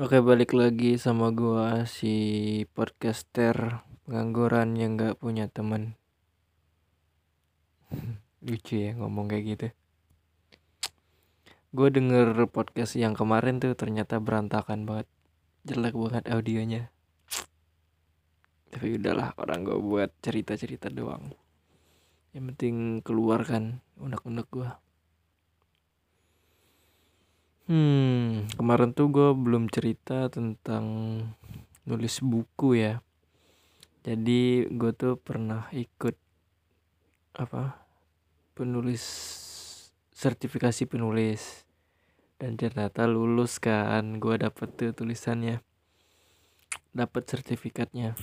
Oke balik lagi sama gua si podcaster pengangguran yang gak punya teman. Lucu ya ngomong kayak gitu. Gue denger podcast yang kemarin tuh ternyata berantakan banget. Jelek banget audionya. Tapi udahlah orang gue buat cerita cerita doang. Yang penting keluar kan unek-unek gue hmm. Kemarin tuh gue belum cerita tentang nulis buku ya. Jadi gue tuh pernah ikut apa penulis sertifikasi penulis. Dan ternyata lulus kan gue dapet tuh tulisannya. Dapat sertifikatnya.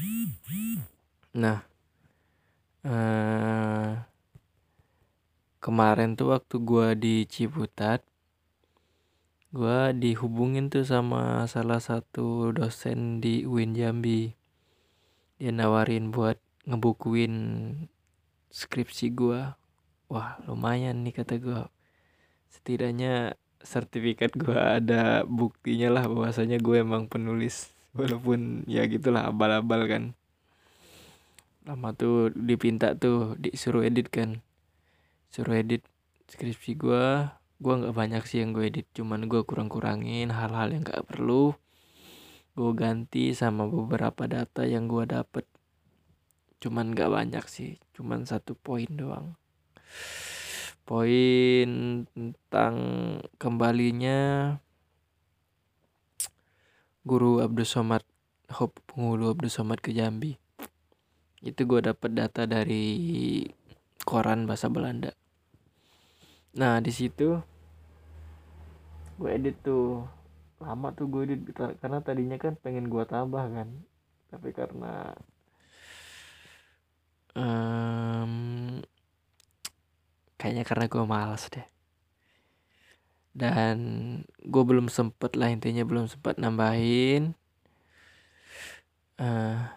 Nah eh, kemarin tuh waktu gue di Ciputat gue dihubungin tuh sama salah satu dosen di UIN Jambi. Dia nawarin buat ngebukuin skripsi gue wah lumayan nih kata gue setidaknya sertifikat gue ada buktinya lah bahwasanya gue emang penulis. Walaupun ya gitulah abal-abal kan. Lama tuh dipinta tuh disuruh edit kan. Suruh edit skripsi gue gue nggak banyak sih yang gue edit cuman gue kurang-kurangin hal-hal yang gak perlu gue ganti sama beberapa data yang gue dapet. Cuman gak banyak sih cuman satu poin doang. Poin tentang kembalinya guru Abdul Somad Hop Penghulu Abdul Somad ke Jambi. Itu gue dapet data dari koran bahasa Belanda. Nah di situ gue edit tuh. Lama tuh gue edit karena tadinya kan pengen gue tambah kan. Tapi karena um, kayaknya karena gue malas deh. Dan gue belum sempet lah intinya belum sempat nambahin. Uh,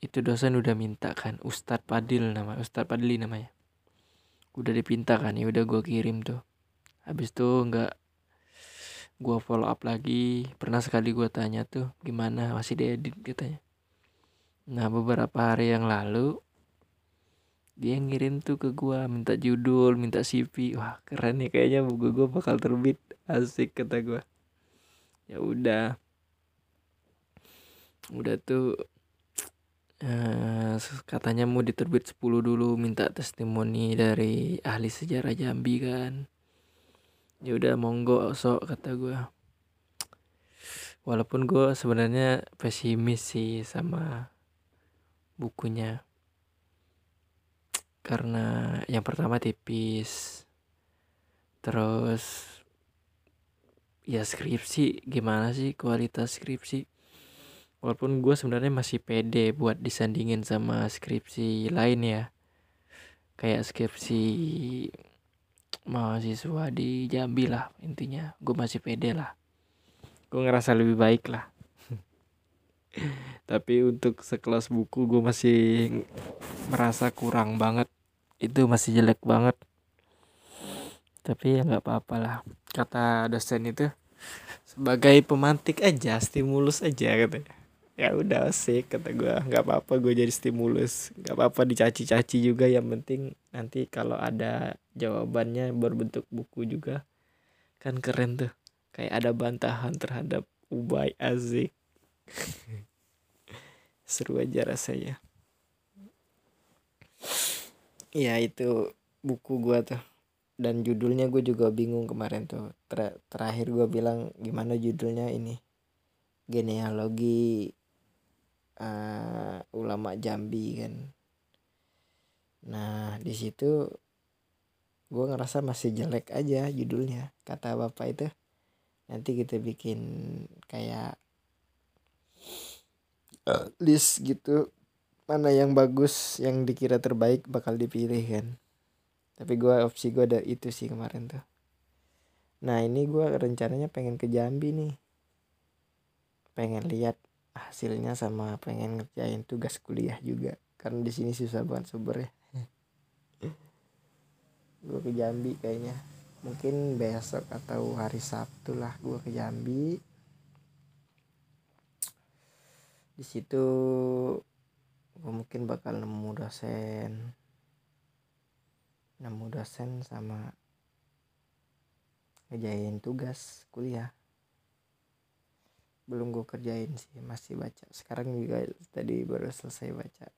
itu dosen udah minta kan Ustadz Padil nama Ustadz Padli namanya. Udah dipinta kan ya udah gue kirim tuh. Habis tuh nggak gue follow up lagi. Pernah sekali gue tanya tuh gimana? Masih diedit? katanya. Nah beberapa hari yang lalu dia ngirim tuh ke gua minta judul minta CV wah keren nih kayaknya buku gua bakal terbit. Asik kata gua. Ya udah. Udah tuh uh, katanya mau diterbit 10 dulu minta testimoni dari ahli sejarah Jambi kan ya udah monggo sok kata gua. Walaupun gue sebenarnya pesimis sih sama bukunya. Karena yang pertama tipis terus ya skripsi gimana sih kualitas skripsi? Walaupun gue sebenarnya masih pede buat disandingin sama skripsi lain ya. Kayak skripsi mahasiswa di Jambi lah intinya. Gue masih pede lah. Gue ngerasa lebih baik lah. Tapi untuk sekelas buku gue masih merasa kurang banget. Itu masih jelek banget. Tapi ya nggak apa-apa lah. Kata dosen itu sebagai pemantik aja stimulus aja katanya. Ya udah sih kata gue nggak apa-apa gue jadi stimulus. Nggak apa-apa dicaci-caci juga yang penting nanti kalau ada jawabannya berbentuk buku juga kan keren tuh. Kayak ada bantahan terhadap Ubay Azik seru aja rasanya. Ya itu buku gua tuh. Dan judulnya gue juga bingung kemarin tuh. Ter terakhir gue bilang gimana judulnya ini. Genealogi uh, ulama Jambi kan nah di situ gue ngerasa masih jelek aja judulnya kata bapak itu. Nanti kita bikin kayak uh, list gitu mana yang bagus yang dikira terbaik bakal dipilih kan. Tapi gue opsi gue ada itu sih kemarin tuh. Nah ini gue rencananya pengen ke Jambi nih. Pengen lihat hasilnya sama pengen ngerjain tugas kuliah juga. Karena di sini susah banget sumber ya gue ke Jambi kayaknya. Mungkin besok atau hari Sabtu lah gue ke Jambi. Di situ gue mungkin bakal nemu dosen. Nemu dosen sama ngejain tugas kuliah. Belum gue kerjain sih masih baca. Sekarang juga tadi baru selesai baca.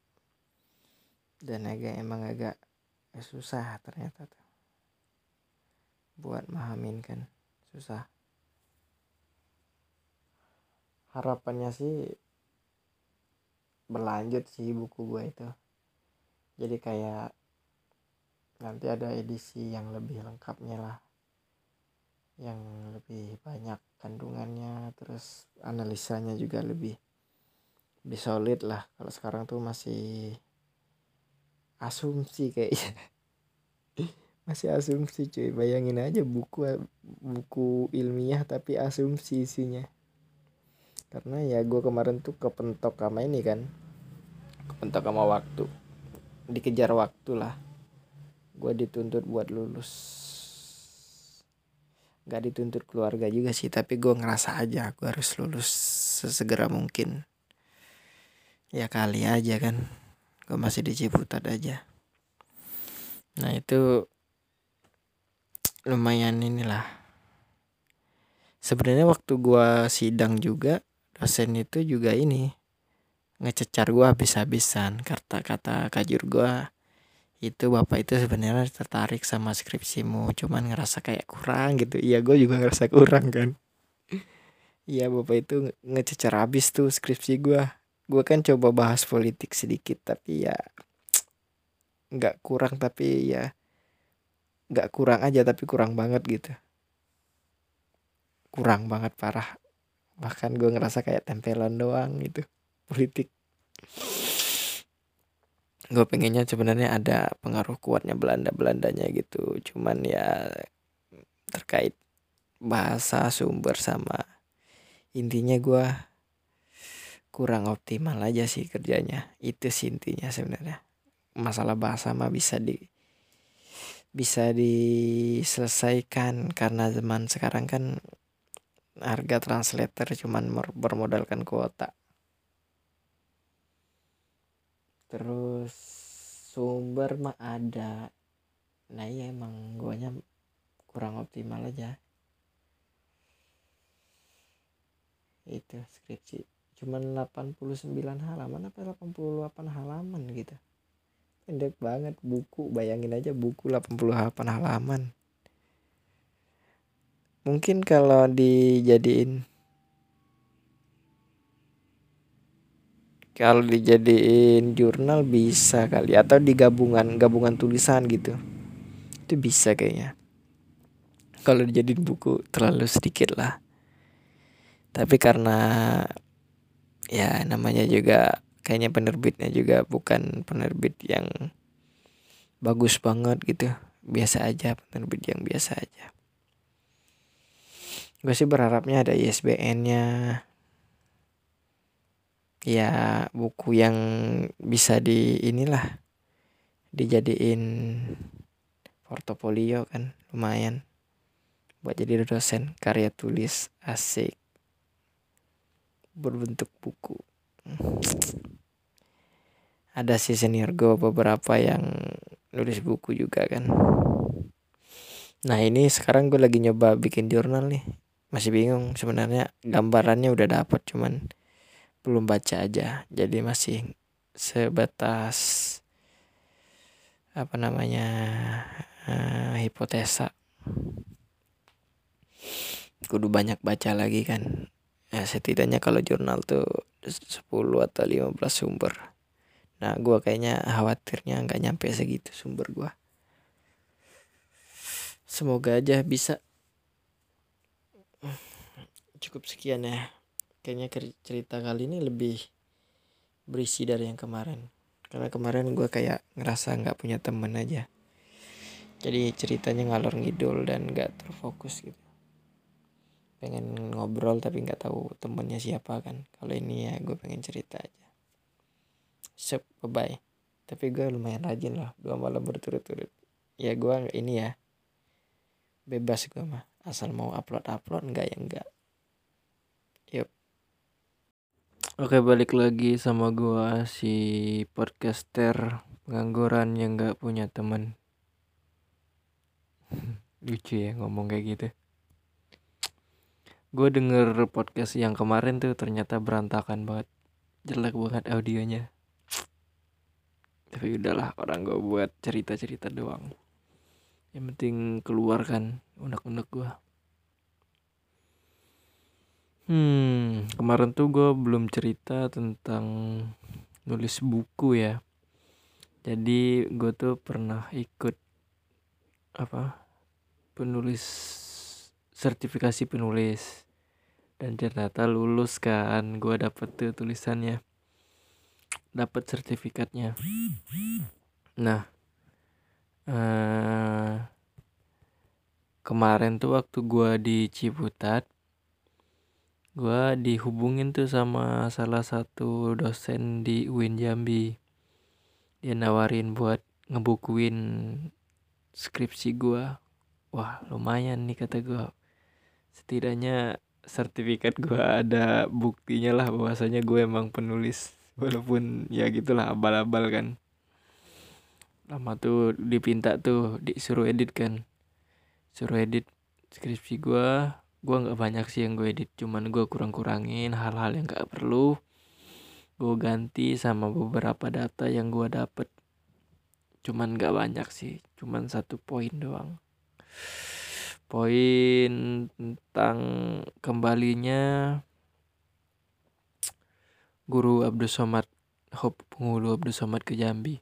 Dan agak emang agak eh, susah ternyata tuh. Buat mahamin kan susah. Harapannya sih berlanjut sih buku gue itu. Jadi kayak nanti ada edisi yang lebih lengkapnya lah. Yang lebih banyak kandungannya terus analisanya juga lebih lebih solid lah. Kalau sekarang tuh masih asumsi kayaknya. Masih asumsi cuy bayangin aja buku buku ilmiah tapi asumsi isinya. Karena ya gue kemarin tuh kepentok sama ini kan. Kepentok sama waktu. Dikejar waktu lah. Gue dituntut buat lulus. Gak dituntut keluarga juga sih tapi gue ngerasa aja gue harus lulus sesegera mungkin. Ya kali aja kan gue masih di Ciputat aja. Nah itu lumayan inilah. Sebenarnya waktu gue sidang juga dosen itu juga ini ngececar gue habis-habisan. Kata-kata kajur gue itu bapak itu sebenarnya tertarik sama skripsimu cuman ngerasa kayak kurang gitu. Iya gue juga ngerasa kurang kan. Iya bapak itu ngececar habis tuh skripsi gue gue kan coba bahas politik sedikit tapi ya nggak kurang tapi ya nggak kurang aja tapi kurang banget gitu. Kurang banget parah. Bahkan gue ngerasa kayak tempelan doang gitu politik. Gue pengennya sebenarnya ada pengaruh kuatnya Belanda Belandanya gitu. Cuman ya terkait bahasa sumber sama intinya gue kurang optimal aja sih kerjanya. Itu sih intinya sebenarnya. Masalah bahasa mah bisa di bisa diselesaikan karena zaman sekarang kan harga translator cuman bermodalkan kuota. Terus sumber mah ada. Nah iya emang guanya kurang optimal aja. Itu skripsi cuman 89 halaman apa 88 halaman gitu. Pendek banget buku bayangin aja buku 88 halaman. Mungkin kalau dijadiin kalau dijadiin jurnal bisa kali atau digabungan gabungan tulisan gitu. Itu bisa kayaknya. Kalau dijadiin buku terlalu sedikit lah. Tapi karena ya namanya juga kayaknya penerbitnya juga bukan penerbit yang bagus banget gitu. Biasa aja penerbit yang biasa aja. Gue sih berharapnya ada ISBN-nya ya buku yang bisa di inilah dijadiin portofolio kan lumayan. Buat jadi dosen karya tulis asik berbentuk buku. Ada sih senior gue beberapa yang nulis buku juga kan. Nah ini sekarang gue lagi nyoba bikin jurnal nih. Masih bingung sebenarnya gambarannya udah dapat cuman belum baca aja. Jadi masih sebatas apa namanya uh, hipotesa. Kudu banyak baca lagi kan ya setidaknya kalau jurnal tuh 10 atau 15 sumber. Nah gue kayaknya khawatirnya nggak nyampe segitu sumber gue semoga aja bisa. Cukup sekian ya. Kayaknya cerita kali ini lebih berisi dari yang kemarin. Karena kemarin gue kayak ngerasa nggak punya temen aja. Jadi ceritanya ngalor ngidul dan nggak terfokus gitu pengen ngobrol tapi nggak tahu temennya siapa kan. Kalau ini ya gue pengen cerita aja. Sep, bye bye tapi gue lumayan rajin lah dua malam berturut-turut. Ya gue ini ya. Bebas gue mah asal mau upload upload enggak ya enggak yuk Oke balik lagi sama gua si podcaster pengangguran yang gak punya teman lucu ya ngomong kayak gitu gue denger podcast yang kemarin tuh ternyata berantakan banget. Jelek banget audionya. Tapi udahlah orang gue buat cerita cerita doang. Yang penting keluar kan unek-unek gue Hmm, kemarin tuh gue belum cerita tentang nulis buku ya. Jadi gue tuh pernah ikut apa penulis sertifikasi penulis dan ternyata lulus kan. Gue dapet tuh tulisannya, dapet sertifikatnya. Nah, eh, kemarin tuh waktu gue di Ciputat gue dihubungin tuh sama salah satu dosen di UIN Jambi dia nawarin buat ngebukuin skripsi gue wah lumayan nih kata gue setidaknya sertifikat gue ada buktinya lah bahwasanya gue emang penulis. Walaupun ya gitulah abal-abal kan. Lama tuh dipinta tuh disuruh edit kan. Suruh edit skripsi gue gue nggak banyak sih yang gue edit cuman gue kurang-kurangin hal-hal yang gak perlu. Gue ganti sama beberapa data yang gue dapet. Cuman gak banyak sih cuman satu poin doang poin tentang kembalinya guru Abdul Somad Hop penghulu Abdul Somad ke Jambi.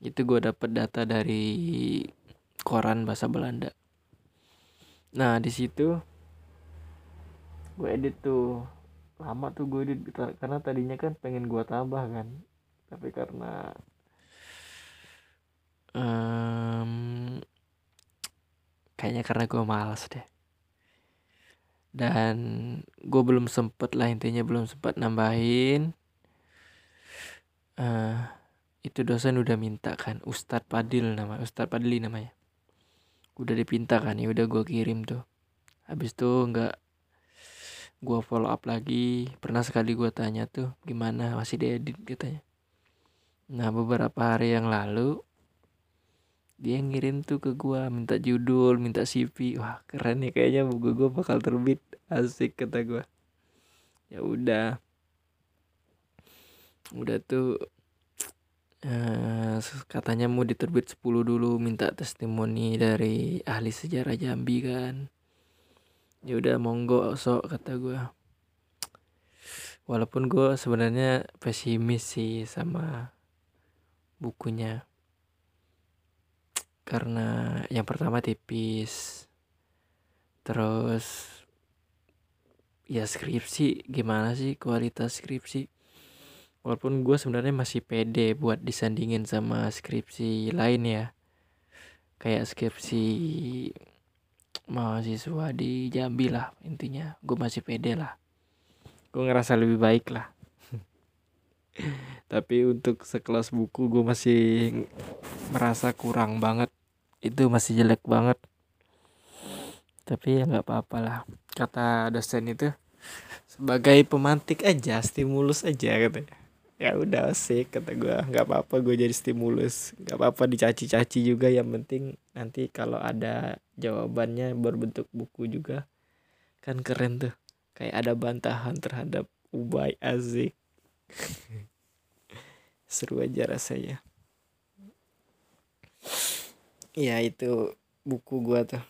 Itu gue dapet data dari koran bahasa Belanda. Nah di situ gue edit tuh. Lama tuh gue edit karena tadinya kan pengen gue tambah kan. Tapi karena um, kayaknya karena gue malas deh. Dan gue belum sempet lah intinya belum sempat nambahin. Uh, itu dosen udah minta kan Ustadz Padil nama Ustadz Padli namanya. Udah dipinta kan ya udah gue kirim tuh. Habis tuh nggak gue follow up lagi. Pernah sekali gue tanya tuh gimana masih diedit? katanya. Nah beberapa hari yang lalu dia ngirim tuh ke gue minta judul minta CV wah keren nih kayaknya buku gue bakal terbit. Asik kata gue ya udah. Udah tuh uh, katanya mau diterbit 10 dulu minta testimoni dari ahli sejarah Jambi kan. Ya udah monggo sok kata gue walaupun gue sebenarnya pesimis sih sama bukunya karena yang pertama tipis. Terus ya skripsi gimana sih kualitas skripsi? Walaupun gue sebenarnya masih pede buat disandingin sama skripsi lain ya. Kayak skripsi mahasiswa di Jambi lah intinya. Gue masih pede lah. Gue ngerasa lebih baik lah tapi untuk sekelas buku gue masih merasa kurang banget. Itu masih jelek banget. Tapi ya nggak apa-apa lah. Kata dosen itu sebagai pemantik aja stimulus aja katanya ya udah sih kata gue nggak apa-apa gue jadi stimulus. Nggak apa-apa dicaci-caci juga. Yang penting nanti kalau ada jawabannya berbentuk buku juga. Kan keren tuh. Kayak ada bantahan terhadap Ubay Azik seru aja rasanya. Ya itu buku gue tuh.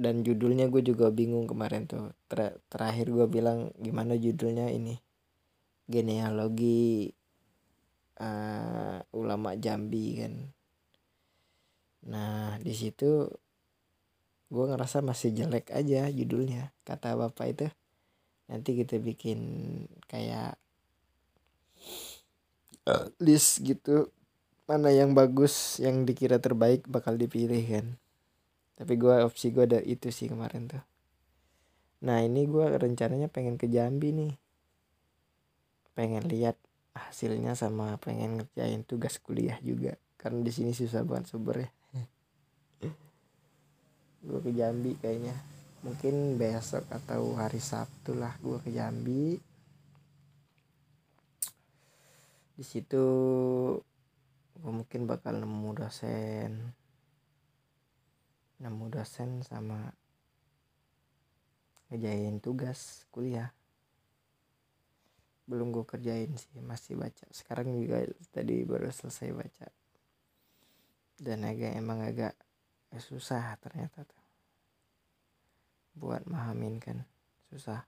Dan judulnya gue juga bingung kemarin tuh. Ter terakhir gue bilang gimana judulnya ini. Genealogi uh, ulama Jambi kan. Nah di situ gue ngerasa masih jelek aja judulnya. Kata bapak itu nanti kita bikin kayak uh, list gitu mana yang bagus yang dikira terbaik bakal dipilih kan. Tapi gue opsi gue ada itu sih kemarin tuh. Nah ini gue rencananya pengen ke Jambi nih. Pengen lihat hasilnya sama pengen ngerjain tugas kuliah juga. Karena di sini susah banget sumber ya gue ke Jambi kayaknya. Mungkin besok atau hari Sabtu lah gue ke Jambi di situ gue mungkin bakal nemu dosen. Nemu dosen sama ngejain tugas kuliah. Belum gue kerjain sih masih baca. Sekarang juga tadi baru selesai baca. Dan agak emang agak susah ternyata tuh. Buat mahamin kan susah.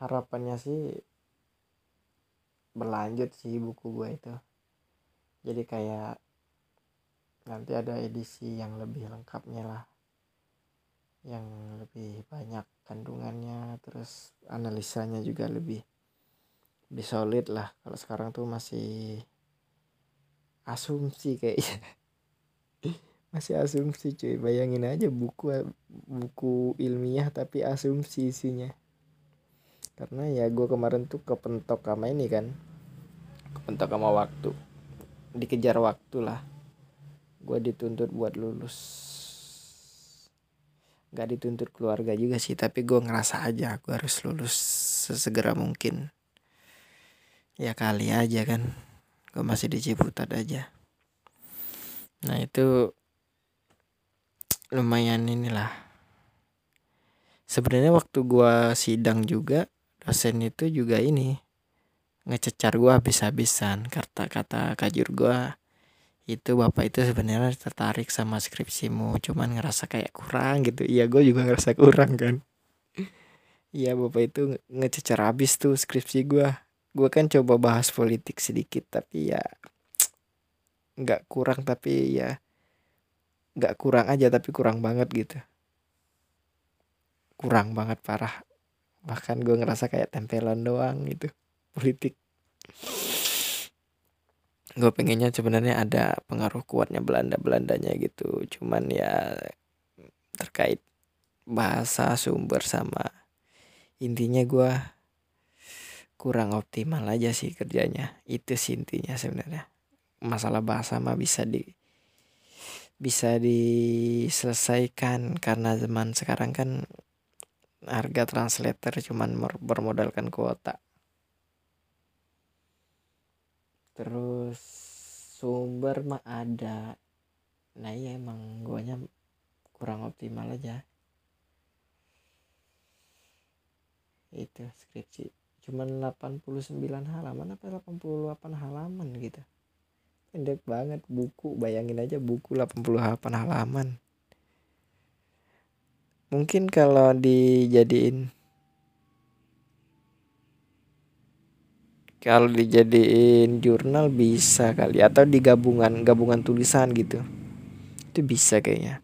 Harapannya sih berlanjut sih buku gue itu. Jadi kayak nanti ada edisi yang lebih lengkapnya lah. Yang lebih banyak kandungannya terus analisanya juga lebih lebih solid lah. Kalau sekarang tuh masih asumsi kayaknya. Masih asumsi cuy. Bayangin aja buku buku ilmiah tapi asumsi isinya karena ya gue kemarin tuh kepentok sama ini kan. Kepentok sama waktu. Dikejar waktu lah. Gue dituntut buat lulus. Gak dituntut keluarga juga sih tapi gue ngerasa aja aku harus lulus sesegera mungkin. Ya kali aja kan. Gue masih di Ciputat aja. Nah itu lumayan inilah. Sebenarnya waktu gue sidang juga dosen itu juga ini ngececar gue habis-habisan. Kata-kata kajur gue itu bapak itu sebenarnya tertarik sama skripsimu cuman ngerasa kayak kurang gitu. Iya gue juga ngerasa kurang kan. Iya bapak itu ngececer habis tuh skripsi gue gue kan coba bahas politik sedikit tapi ya nggak kurang tapi ya nggak kurang aja tapi kurang banget gitu. Kurang banget parah bahkan gue ngerasa kayak tempelan doang gitu politik. Gue pengennya sebenarnya ada pengaruh kuatnya Belanda Belandanya gitu. Cuman ya terkait bahasa sumber sama intinya gue kurang optimal aja sih kerjanya. Itu sih intinya sebenarnya. Masalah bahasa mah bisa di bisa diselesaikan karena zaman sekarang kan harga translator cuman bermodalkan kuota. Terus sumber mah ada. Nah iya emang guanya kurang optimal aja. Itu skripsi. Cuman 89 halaman apa 88 halaman gitu. Pendek banget buku. Bayangin aja buku 88 halaman mungkin kalau dijadiin kalau dijadiin jurnal bisa kali atau di gabungan gabungan tulisan gitu. Itu bisa kayaknya.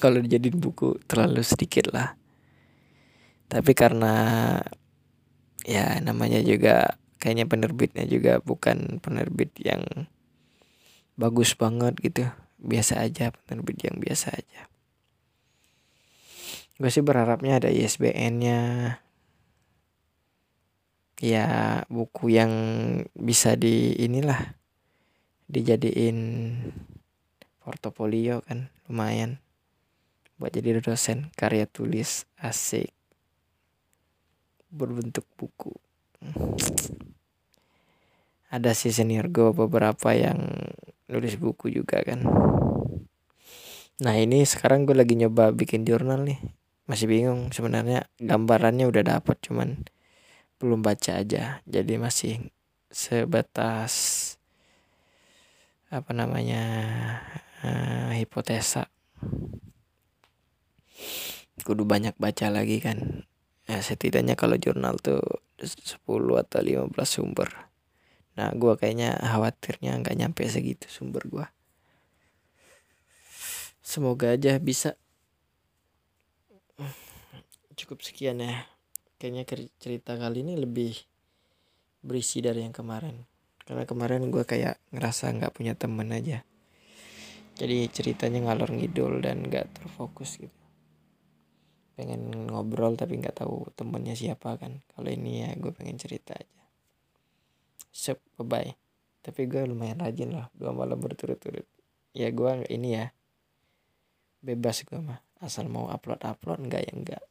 Kalau dijadiin buku terlalu sedikit lah. Tapi karena ya namanya juga kayaknya penerbitnya juga bukan penerbit yang bagus banget gitu. Biasa aja penerbit yang biasa aja gue sih berharapnya ada ISBN-nya ya buku yang bisa di inilah dijadiin portofolio kan lumayan buat jadi dosen karya tulis asik berbentuk buku. Ada sih senior gue beberapa yang nulis buku juga kan. Nah ini sekarang gue lagi nyoba bikin jurnal nih masih bingung sebenarnya gambarannya udah dapet cuman belum baca aja. Jadi masih sebatas apa namanya uh, hipotesa. Kudu banyak baca lagi kan. Ya setidaknya kalau jurnal tuh 10 atau 15 sumber. Nah gue kayaknya khawatirnya nggak nyampe segitu sumber gue semoga aja bisa cukup sekian ya. Kayaknya cerita kali ini lebih berisi dari yang kemarin. Karena kemarin gue kayak ngerasa nggak punya temen aja. Jadi ceritanya ngalor ngidul dan nggak terfokus gitu. Pengen ngobrol tapi nggak tahu temennya siapa kan. Kalau ini ya gue pengen cerita aja. Sep bye bye tapi gue lumayan rajin lah. Dua malam berturut-turut. Ya gue ini ya. Bebas gue mah. Asal mau upload upload enggak ya enggak